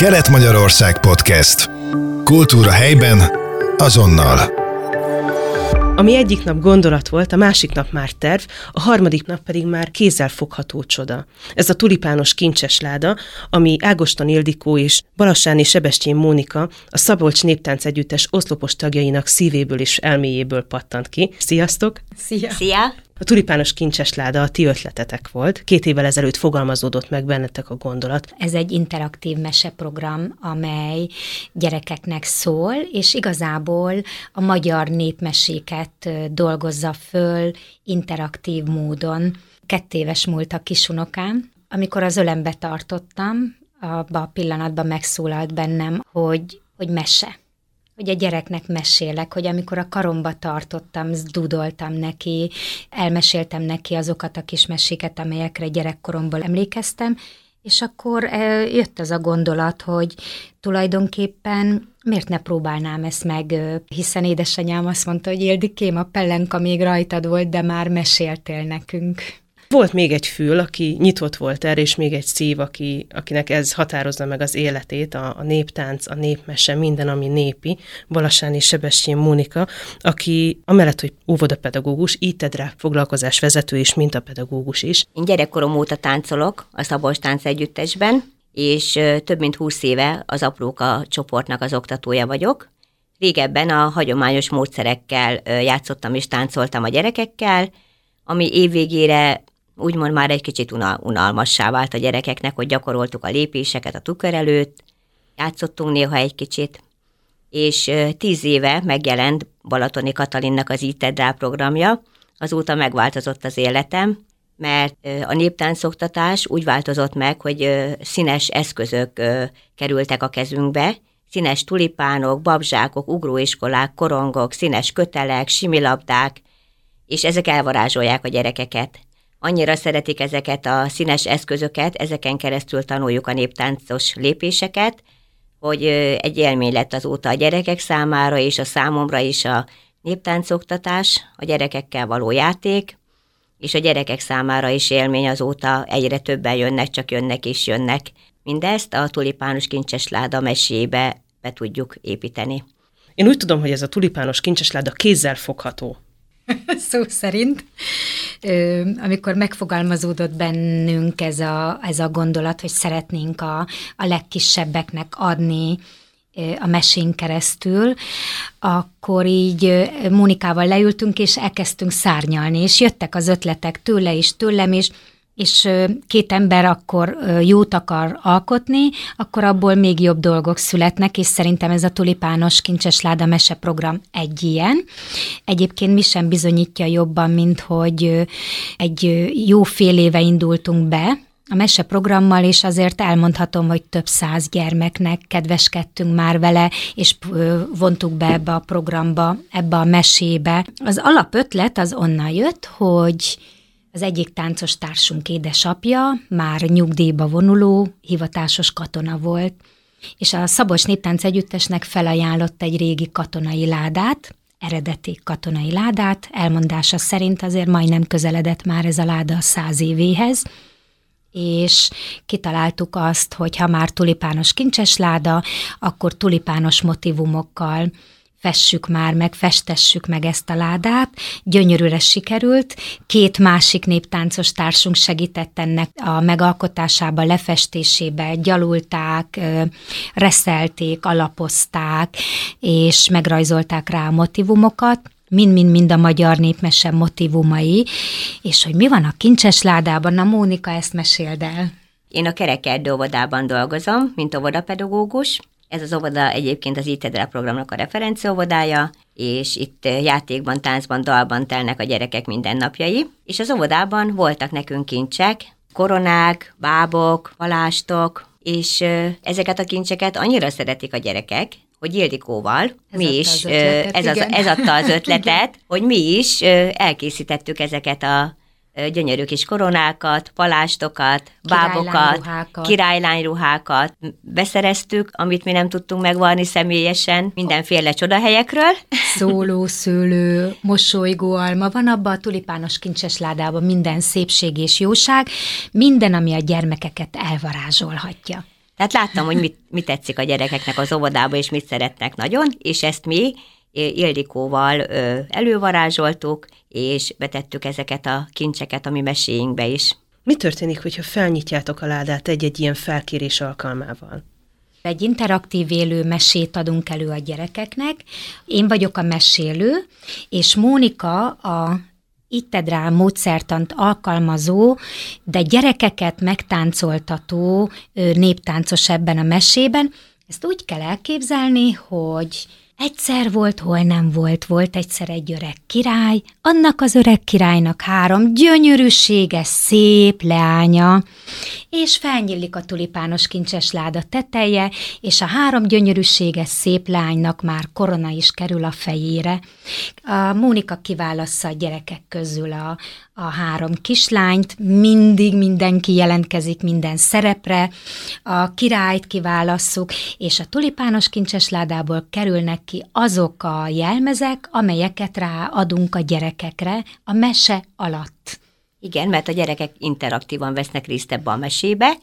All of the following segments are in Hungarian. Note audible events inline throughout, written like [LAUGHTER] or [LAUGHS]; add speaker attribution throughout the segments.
Speaker 1: Kelet-Magyarország Podcast. Kultúra helyben, azonnal.
Speaker 2: Ami egyik nap gondolat volt, a másik nap már terv, a harmadik nap pedig már kézzelfogható csoda. Ez a tulipános kincses láda, ami Ágoston Ildikó és Balassáni Sebestyén Mónika, a Szabolcs Néptánc Együttes oszlopos tagjainak szívéből és elméjéből pattant ki. Sziasztok!
Speaker 3: Szia! Szia!
Speaker 2: A tulipános kincses láda a ti ötletetek volt. Két évvel ezelőtt fogalmazódott meg bennetek a gondolat.
Speaker 3: Ez egy interaktív meseprogram, amely gyerekeknek szól, és igazából a magyar népmeséket dolgozza föl interaktív módon. Kettéves múlt a kisunokám, amikor az ölembe tartottam, abban a pillanatban megszólalt bennem, hogy, hogy mese hogy a gyereknek mesélek, hogy amikor a karomba tartottam, dudoltam neki, elmeséltem neki azokat a kis meséket, amelyekre gyerekkoromból emlékeztem, és akkor jött az a gondolat, hogy tulajdonképpen miért ne próbálnám ezt meg, hiszen édesanyám azt mondta, hogy Ildikém, a pellenka még rajtad volt, de már meséltél nekünk.
Speaker 2: Volt még egy fül, aki nyitott volt erre, és még egy szív, aki, akinek ez határozza meg az életét, a, a néptánc, a népmese, minden, ami népi, Balasáni Sebestyén Mónika, aki amellett, hogy óvodapedagógus, így tedre foglalkozás vezető és mintapedagógus is.
Speaker 4: Én gyerekkorom óta táncolok a Szabolcs Tánc Együttesben, és több mint húsz éve az Apróka csoportnak az oktatója vagyok. Régebben a hagyományos módszerekkel játszottam és táncoltam a gyerekekkel, ami évvégére úgymond már egy kicsit unal, unalmassá vált a gyerekeknek, hogy gyakoroltuk a lépéseket a tukör előtt, játszottunk néha egy kicsit, és tíz éve megjelent Balatoni Katalinnak az ITEDRÁ programja, azóta megváltozott az életem, mert a néptáncoktatás úgy változott meg, hogy színes eszközök kerültek a kezünkbe, színes tulipánok, babzsákok, ugróiskolák, korongok, színes kötelek, similabdák, és ezek elvarázsolják a gyerekeket annyira szeretik ezeket a színes eszközöket, ezeken keresztül tanuljuk a néptáncos lépéseket, hogy egy élmény lett azóta a gyerekek számára, és a számomra is a néptáncoktatás, a gyerekekkel való játék, és a gyerekek számára is élmény azóta egyre többen jönnek, csak jönnek és jönnek. Mindezt a tulipánus kincses láda mesébe be tudjuk építeni.
Speaker 2: Én úgy tudom, hogy ez a tulipános kincses láda kézzel fogható. [LAUGHS]
Speaker 3: Szó szerint amikor megfogalmazódott bennünk ez a, ez a gondolat, hogy szeretnénk a, a legkisebbeknek adni a mesén keresztül, akkor így Mónikával leültünk, és elkezdtünk szárnyalni, és jöttek az ötletek tőle is, tőlem is, és két ember akkor jót akar alkotni, akkor abból még jobb dolgok születnek, és szerintem ez a tulipános kincses láda mese program egy ilyen. Egyébként mi sem bizonyítja jobban, mint hogy egy jó fél éve indultunk be, a mese programmal, és azért elmondhatom, hogy több száz gyermeknek kedveskedtünk már vele, és vontuk be ebbe a programba, ebbe a mesébe. Az alapötlet az onnan jött, hogy az egyik táncos társunk édesapja már nyugdíjba vonuló, hivatásos katona volt, és a Szabos Néptánc Együttesnek felajánlott egy régi katonai ládát, eredeti katonai ládát, elmondása szerint azért majdnem közeledett már ez a láda a száz évéhez, és kitaláltuk azt, hogy ha már tulipános kincses láda, akkor tulipános motivumokkal, fessük már meg, festessük meg ezt a ládát. Gyönyörűre sikerült. Két másik néptáncos társunk segített ennek a megalkotásába, lefestésébe, gyalulták, reszelték, alapozták, és megrajzolták rá a motivumokat mind-mind-mind a magyar népmese motivumai, és hogy mi van a kincses ládában, na Mónika, ezt meséld el.
Speaker 4: Én a Kerekerdő óvodában dolgozom, mint óvodapedagógus, ez az óvoda egyébként az ITEDRA programnak a referenciaóvodája, és itt játékban, táncban, dalban telnek a gyerekek mindennapjai. És az óvodában voltak nekünk kincsek, koronák, bábok, palástok, és ezeket a kincseket annyira szeretik a gyerekek, hogy Ildikóval ez mi is, ötletet, ez, az, ez adta az [LAUGHS] ötletet, hogy mi is elkészítettük ezeket a gyönyörű kis koronákat, palástokat, bábokat, királylányruhákat beszereztük, amit mi nem tudtunk megvarni személyesen, mindenféle csodahelyekről.
Speaker 3: Szóló, [LAUGHS] szőlő, mosolygó alma, van abban a tulipános kincses ládában minden szépség és jóság, minden, ami a gyermekeket elvarázsolhatja.
Speaker 4: Tehát láttam, hogy mit, mit tetszik a gyerekeknek az óvodába, és mit szeretnek nagyon, és ezt mi Ildikóval elővarázsoltuk, és betettük ezeket a kincseket a mi meséinkbe is.
Speaker 2: Mi történik, hogyha felnyitjátok a ládát egy-egy ilyen felkérés alkalmával?
Speaker 3: Egy interaktív élő mesét adunk elő a gyerekeknek. Én vagyok a mesélő, és Mónika a itted rá módszertant alkalmazó, de gyerekeket megtáncoltató néptáncos ebben a mesében. Ezt úgy kell elképzelni, hogy Egyszer volt, hol nem volt, volt egyszer egy öreg király, annak az öreg királynak három gyönyörűséges, szép leánya, és felnyílik a tulipános kincses láda teteje, és a három gyönyörűséges, szép lánynak már korona is kerül a fejére. A Mónika kiválassza a gyerekek közül a, a három kislányt, mindig mindenki jelentkezik minden szerepre, a királyt kiválasszuk, és a tulipános kincses ládából kerülnek ki azok a jelmezek, amelyeket ráadunk a gyerekekre a mese alatt.
Speaker 4: Igen, mert a gyerekek interaktívan vesznek részt ebbe a mesébe,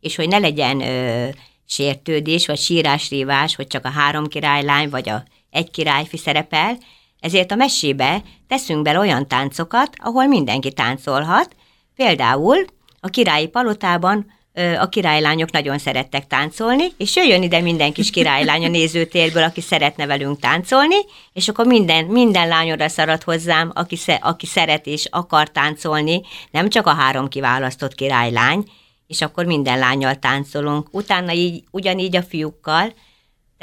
Speaker 4: és hogy ne legyen ö, sértődés, vagy sírásrívás, hogy csak a három királylány, vagy a egy királyfi szerepel, ezért a mesébe teszünk bele olyan táncokat, ahol mindenki táncolhat. Például a királyi palotában a királylányok nagyon szerettek táncolni, és jöjjön ide minden kis királylány a [LAUGHS] nézőtérből, aki szeretne velünk táncolni, és akkor minden, minden lányodra szarad hozzám, aki, sze, aki szeret és akar táncolni, nem csak a három kiválasztott királylány, és akkor minden lányjal táncolunk. Utána így, ugyanígy a fiúkkal,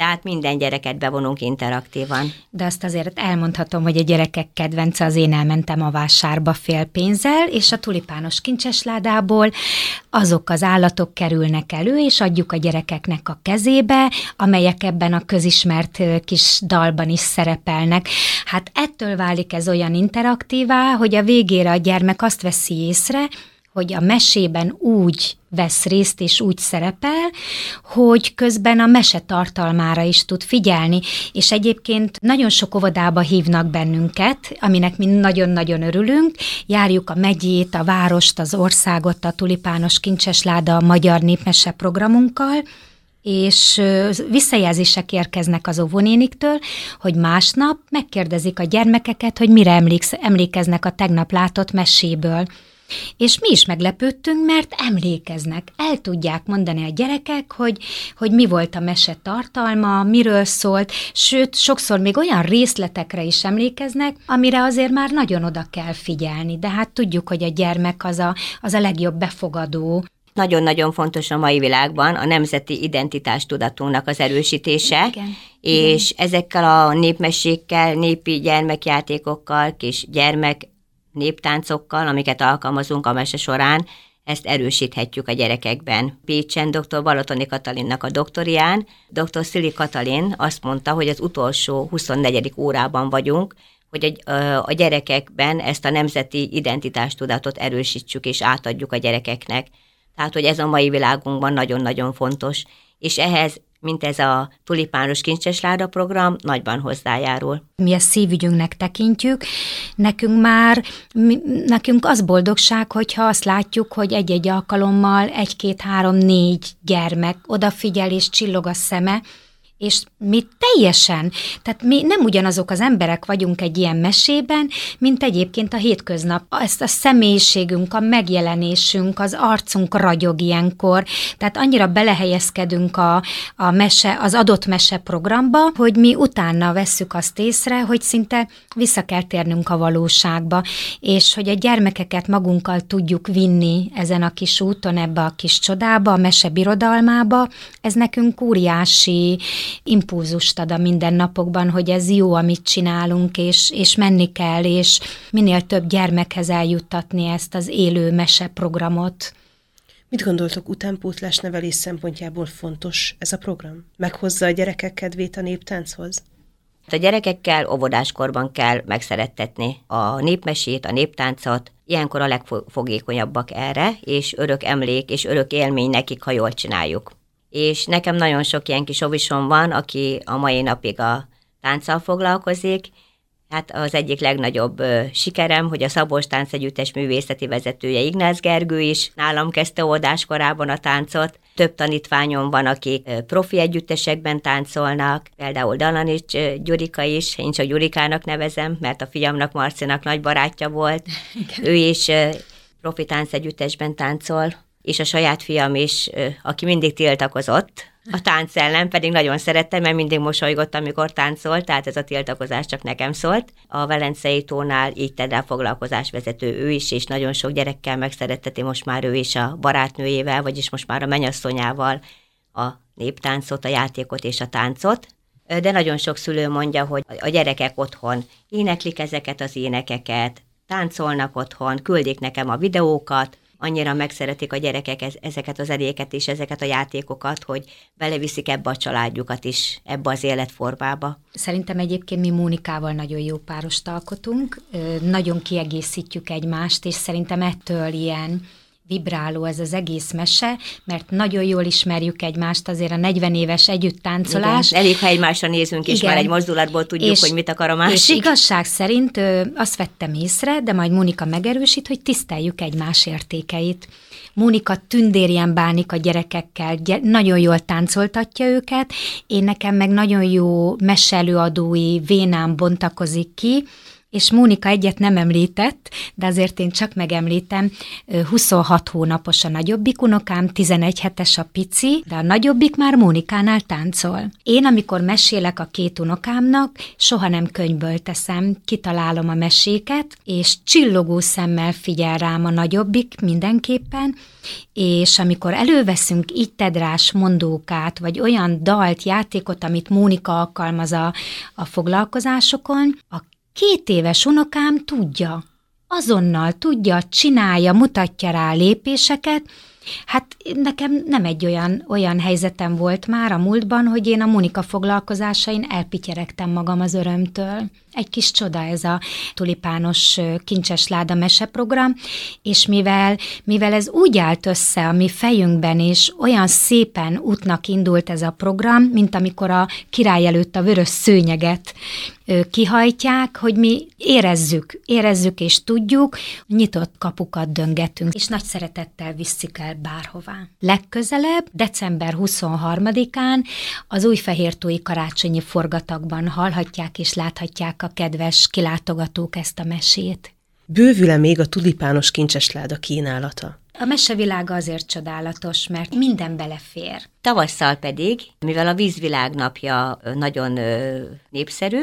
Speaker 4: tehát minden gyereket bevonunk interaktívan.
Speaker 3: De azt azért elmondhatom, hogy a gyerekek kedvence az én elmentem a vásárba fél és a tulipános kincsesládából azok az állatok kerülnek elő, és adjuk a gyerekeknek a kezébe, amelyek ebben a közismert kis dalban is szerepelnek. Hát ettől válik ez olyan interaktívá, hogy a végére a gyermek azt veszi észre, hogy a mesében úgy vesz részt és úgy szerepel, hogy közben a mese tartalmára is tud figyelni, és egyébként nagyon sok óvodába hívnak bennünket, aminek mi nagyon-nagyon örülünk, járjuk a megyét, a várost, az országot, a tulipános kincsesláda a magyar népmese programunkkal, és visszajelzések érkeznek az óvónéniktől, hogy másnap megkérdezik a gyermekeket, hogy mire emlékeznek a tegnap látott meséből. És mi is meglepődtünk, mert emlékeznek, el tudják mondani a gyerekek, hogy, hogy mi volt a mese tartalma, miről szólt, sőt, sokszor még olyan részletekre is emlékeznek, amire azért már nagyon oda kell figyelni, de hát tudjuk, hogy a gyermek az a, az a legjobb befogadó,
Speaker 4: nagyon-nagyon fontos a mai világban a nemzeti identitás tudatunknak az erősítése, Igen. és Igen. ezekkel a népmesékkel, népi gyermekjátékokkal, kis gyermek néptáncokkal, amiket alkalmazunk a mese során, ezt erősíthetjük a gyerekekben. Pécsen dr. Balatoni Katalinnak a doktorián, dr. Szili Katalin azt mondta, hogy az utolsó 24. órában vagyunk, hogy a, a gyerekekben ezt a nemzeti identitástudatot erősítsük és átadjuk a gyerekeknek. Tehát, hogy ez a mai világunkban nagyon-nagyon fontos. És ehhez mint ez a tulipános kincsesláda program, nagyban hozzájárul.
Speaker 3: Mi ezt szívügyünknek tekintjük. Nekünk már, mi, nekünk az boldogság, hogyha azt látjuk, hogy egy-egy alkalommal egy-két-három-négy gyermek odafigyel és csillog a szeme, és mi teljesen, tehát mi nem ugyanazok az emberek vagyunk egy ilyen mesében, mint egyébként a hétköznap. Ezt a személyiségünk, a megjelenésünk, az arcunk ragyog ilyenkor, tehát annyira belehelyezkedünk a, a mese, az adott mese programba, hogy mi utána vesszük azt észre, hogy szinte vissza kell térnünk a valóságba, és hogy a gyermekeket magunkkal tudjuk vinni ezen a kis úton, ebbe a kis csodába, a mese birodalmába, ez nekünk óriási impulzust ad a mindennapokban, hogy ez jó, amit csinálunk, és, és menni kell, és minél több gyermekhez eljuttatni ezt az élő meseprogramot.
Speaker 2: Mit gondoltok, utánpótlás nevelés szempontjából fontos ez a program? Meghozza a gyerekek kedvét a néptánchoz?
Speaker 4: A gyerekekkel óvodáskorban kell megszerettetni a népmesét, a néptáncot. Ilyenkor a legfogékonyabbak erre, és örök emlék és örök élmény nekik, ha jól csináljuk és nekem nagyon sok ilyen kis ovisom van, aki a mai napig a tánccal foglalkozik, Hát az egyik legnagyobb ö, sikerem, hogy a Szabolcs Tánc Együttes művészeti vezetője Ignác Gergő is nálam kezdte óvodás korában a táncot. Több tanítványom van, akik ö, profi együttesekben táncolnak, például Dalanics ö, Gyurika is, én csak Gyurikának nevezem, mert a fiamnak Marcinak nagy barátja volt. [LAUGHS] Igen. Ő is profi tánc együttesben táncol, és a saját fiam is, aki mindig tiltakozott, a tánc ellen pedig nagyon szerettem, mert mindig mosolygott, amikor táncolt, tehát ez a tiltakozás csak nekem szólt. A Velencei tónál így tedd el foglalkozás vezető ő is, és nagyon sok gyerekkel megszeretteti most már ő is a barátnőjével, vagyis most már a menyasszonyával a néptáncot, a játékot és a táncot. De nagyon sok szülő mondja, hogy a gyerekek otthon éneklik ezeket az énekeket, táncolnak otthon, küldik nekem a videókat, annyira megszeretik a gyerekek ezeket az eréket és ezeket a játékokat, hogy beleviszik ebbe a családjukat is, ebbe az életformába.
Speaker 3: Szerintem egyébként mi Mónikával nagyon jó párost alkotunk, nagyon kiegészítjük egymást, és szerintem ettől ilyen vibráló ez az egész mese, mert nagyon jól ismerjük egymást, azért a 40 éves együtt táncolás.
Speaker 4: Igen, elég, ha egymásra nézünk, és Igen. már egy mozdulatból tudjuk, és, hogy mit akar a másik. És
Speaker 3: igazság szerint ö, azt vettem észre, de majd Mónika megerősít, hogy tiszteljük egymás értékeit. Mónika tündérjen bánik a gyerekekkel, gy- nagyon jól táncoltatja őket, én nekem meg nagyon jó meselőadói vénám bontakozik ki, és Mónika egyet nem említett, de azért én csak megemlítem, 26 hónapos a nagyobbik unokám, 11 hetes a pici, de a nagyobbik már Mónikánál táncol. Én, amikor mesélek a két unokámnak, soha nem könyvből teszem, kitalálom a meséket, és csillogó szemmel figyel rám a nagyobbik mindenképpen, és amikor előveszünk így ítedrás mondókát, vagy olyan dalt, játékot, amit Mónika alkalmaz a, a foglalkozásokon, a Két éves unokám tudja, azonnal tudja, csinálja, mutatja rá lépéseket, Hát nekem nem egy olyan, olyan helyzetem volt már a múltban, hogy én a Monika foglalkozásain elpityeregtem magam az örömtől. Egy kis csoda ez a tulipános kincses láda meseprogram, és mivel, mivel ez úgy állt össze a mi fejünkben, és olyan szépen útnak indult ez a program, mint amikor a király előtt a vörös szőnyeget kihajtják, hogy mi érezzük, érezzük és tudjuk, nyitott kapukat döngetünk, és nagy szeretettel visszük el bárhová. Legközelebb, december 23-án az újfehértói karácsonyi forgatagban hallhatják és láthatják a kedves kilátogatók ezt a mesét.
Speaker 2: Bővül-e még a tulipános kincsesláda kínálata?
Speaker 3: A mesevilága azért csodálatos, mert minden belefér.
Speaker 4: Tavasszal pedig, mivel a vízvilág napja nagyon népszerű,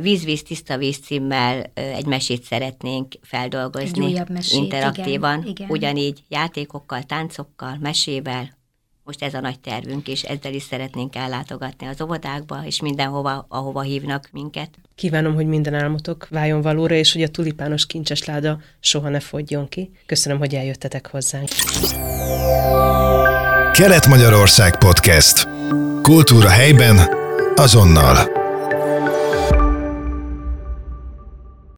Speaker 4: Víz-víz tiszta víz címmel egy mesét szeretnénk feldolgozni.
Speaker 3: Egy mesét,
Speaker 4: interaktívan,
Speaker 3: igen, igen.
Speaker 4: ugyanígy játékokkal, táncokkal, mesével. Most ez a nagy tervünk, és ezzel is szeretnénk ellátogatni az óvodákba, és mindenhova, ahova hívnak minket.
Speaker 2: Kívánom, hogy minden álmotok váljon valóra, és hogy a tulipános kincsesláda soha ne fogjon ki. Köszönöm, hogy eljöttetek hozzánk.
Speaker 1: Kelet-Magyarország Podcast. Kultúra helyben, azonnal.